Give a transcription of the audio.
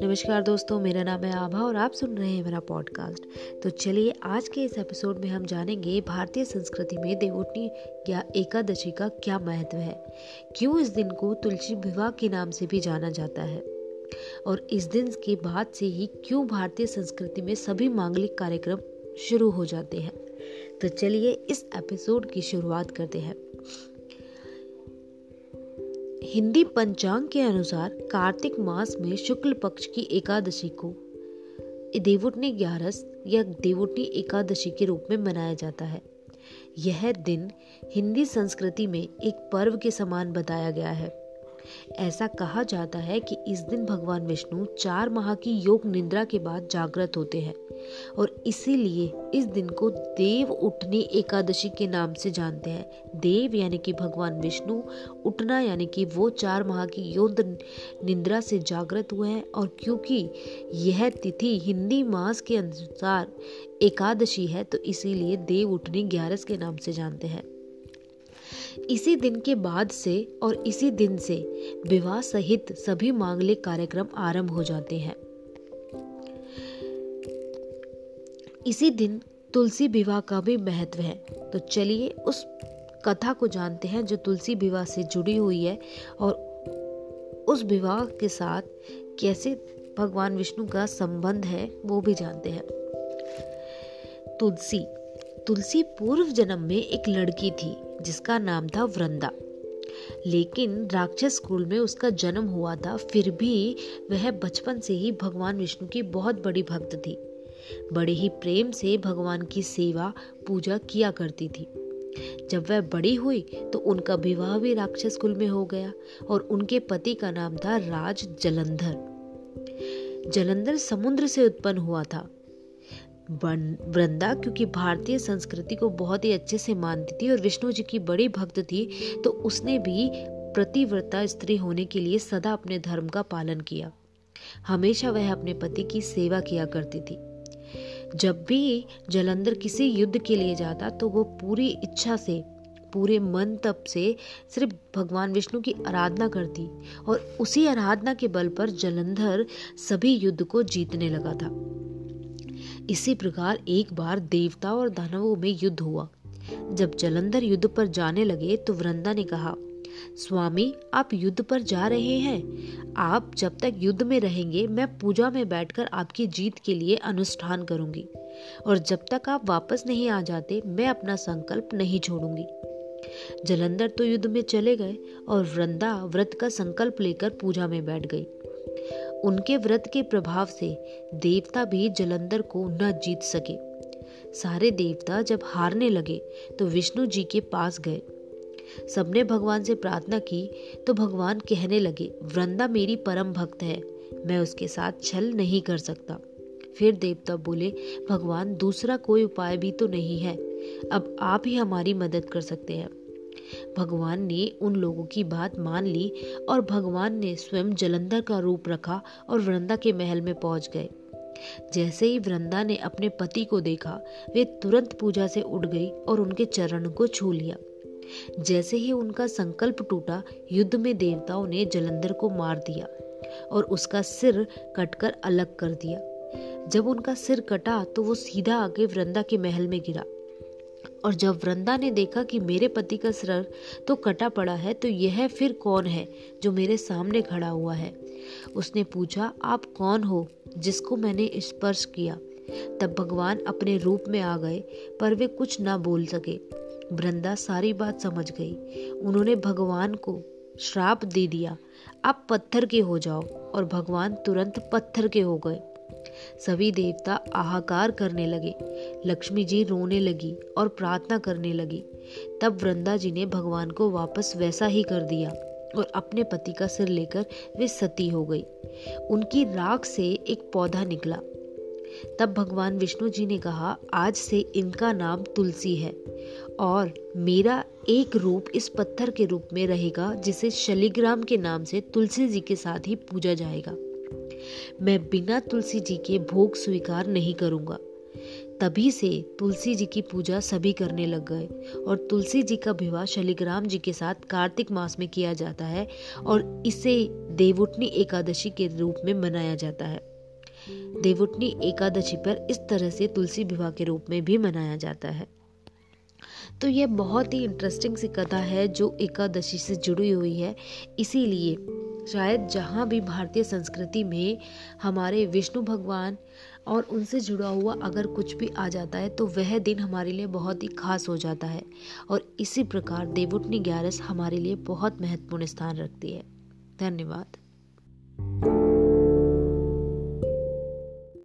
नमस्कार दोस्तों, मेरा नाम है आभा और आप सुन रहे हैं मेरा पॉडकास्ट तो चलिए, आज के इस एपिसोड में हम जानेंगे भारतीय संस्कृति में देवोटनी या एकादशी का क्या महत्व है। क्यों इस दिन को तुलसी विवाह के नाम से भी जाना जाता है? और इस दिन के बाद से ही क्यों भारतीय संस्कृति में सभी मांगलिक कार्यक्रम शुरू हो जाते हैं? तो चलिए, इस एपिसोड की शुरुआत करते हैं। हिंदी पंचांग के अनुसार कार्तिक मास में शुक्ल पक्ष की एकादशी को देवोटनी ग्यारस या देवोटनी एकादशी के रूप में मनाया जाता है। यह दिन हिंदी संस्कृति में एक पर्व के समान बताया गया है। ऐसा कहा जाता है कि इस दिन भगवान विष्णु चार माह की योग निद्रा के बाद जागृत होते हैं। और इसीलिए इस दिन को देव उठनी एकादशी के नाम से जानते हैं। देव यानी कि भगवान विष्णु उठना यानी कि वो चार माह की योग निद्रा से जागृत हुए हैं। और क्योंकि यह तिथि हिंदी मास के अनुसार एकादशी है तो इसीलिए देव उठनी ग्यारस के नाम से जानते हैं। इसी दिन के बाद से और इसी दिन से विवाह सहित सभी मांगलिक कार्यक्रम आरंभ हो जाते हैं। इसी दिन तुलसी विवाह का भी महत्व है। तो चलिए उस कथा को जानते हैं जो तुलसी विवाह से जुड़ी हुई है और उस विवाह के साथ कैसे भगवान विष्णु का संबंध है वो भी जानते हैं। तुलसी तुलसी पूर्व जन्म में एक लड़की थी। जिसका नाम था वृंदा। लेकिन राक्षस कुल में उसका जन्म हुआ था, फिर भी वह बचपन से ही भगवान विष्णु की बहुत बड़ी भक्त थी। बड़े ही प्रेम से भगवान की सेवा, पूजा किया करती थी। जब वह बड़ी हुई तो उनका विवाह भी राक्षस कुल में हो गया और उनके पति का नाम था राज जलंधर। जलंधर समुद्र से उत्पन्न हुआ था। वृंदा, क्योंकि भारतीय संस्कृति को बहुत ही अच्छे से मानती थी और विष्णु जी की बड़ी भक्त थी तो उसने भी प्रतिव्रता स्त्री होने के लिए सदा अपने धर्म का पालन किया। हमेशा वह अपने पति की सेवा किया करती थी। जब भी जलंधर किसी युद्ध के लिए जाता तो वो पूरी इच्छा से, पूरे मन तप से सिर्फ़ भगवान विष्णु की आराधना करती और उसी आराधना के बल पर जलंधर सभी युद्ध को जीतने लगा था। इसी प्रकार एक बार देवता और दानवों में युद्ध हुआ। जब जलंधर युद्ध पर जाने लगे तो वृंदा ने कहा, स्वामी, आप युद्ध पर जा रहे हैं। आप जब तक युद्ध में रहेंगे, मैं पूजा में बैठकर आपकी जीत के लिए अनुष्ठान करूँगी। और जब तक आप वापस नहीं आ जाते, मैं अपना संकल्प नहीं छोड़ूँगी जलंधर तो युद्ध में चले गए और वृंदा व्रत का संकल्प लेकर पूजा में बैठ गई। उनके व्रत के प्रभाव से देवता भी जलंधर को न जीत सके। सारे देवता जब हारने लगे तो विष्णु जी के पास गए। सबने भगवान से प्रार्थना की तो भगवान कहने लगे, वृंदा मेरी परम भक्त है, मैं उसके साथ छल नहीं कर सकता। फिर देवता बोले, भगवान, दूसरा कोई उपाय भी तो नहीं है। अब आप ही हमारी मदद कर सकते हैं। भगवान ने उन लोगों की बात मान ली और भगवान ने स्वयं जलंधर का रूप रखा और वृंदा के महल में पहुँच गए। जैसे ही वृंदा ने अपने पति को देखा, वे तुरंत पूजा से उठ गई और उनके चरण को छू लिया। जैसे ही उनका संकल्प टूटा, युद्ध में देवताओं ने जलंधर को मार दिया और उसका सिर कटकर अलग कर दिया। जब उनका सिर कटा तो वो सीधा आके वृंदा के महल में गिरा। और जब वृंदा ने देखा कि मेरे पति का सिर तो कटा पड़ा है तो यह फिर कौन है जो मेरे सामने खड़ा हुआ है? उसने पूछा, आप कौन हो जिसको मैंने स्पर्श किया? तब भगवान अपने रूप में आ गए, पर वे कुछ ना बोल सके। वृंदा सारी बात समझ गई। उन्होंने भगवान को श्राप दे दिया, आप पत्थर के हो जाओ। और भगवान तुरंत पत्थर के हो गए। सभी देवता आहाकार करने लगे। लक्ष्मी जी रोने लगी और प्रार्थना करने लगी। तब वृंदा जी ने भगवान को वापस वैसा ही कर दिया और अपने पति का सिर लेकर वे सती हो गई। उनकी राख से एक पौधा निकला। तब भगवान विष्णु जी ने कहा, आज से इनका नाम तुलसी है और मेरा एक रूप इस पत्थर के रूप में रहेगा, जिसे शलिग्राम के नाम से तुलसी जी के साथ ही पूजा जाएगा। मैं बिना तुलसी जी के भोग स्वीकार नहीं करूँगा। तभी से तुलसी जी की पूजा सभी करने लग गए और तुलसी जी का विवाह शलिग्राम जी के साथ कार्तिक मास में किया जाता है और इसे देवउठनी एकादशी के रूप में मनाया जाता है। देवउठनी एकादशी पर इस तरह से तुलसी विवाह के रूप में भी मनाया जाता है। तो यह बहुत ही इंटरेस्टिंग सी कथा है जो एकादशी से जुड़ी हुई है। इसीलिए शायद जहाँ भी भारतीय संस्कृति में हमारे विष्णु भगवान और उनसे जुड़ा हुआ अगर कुछ भी आ जाता है तो वह दिन हमारे लिए बहुत ही खास हो जाता है। और इसी प्रकार देवुटनी ग्यारस हमारे लिए बहुत महत्वपूर्ण स्थान रखती है। धन्यवाद।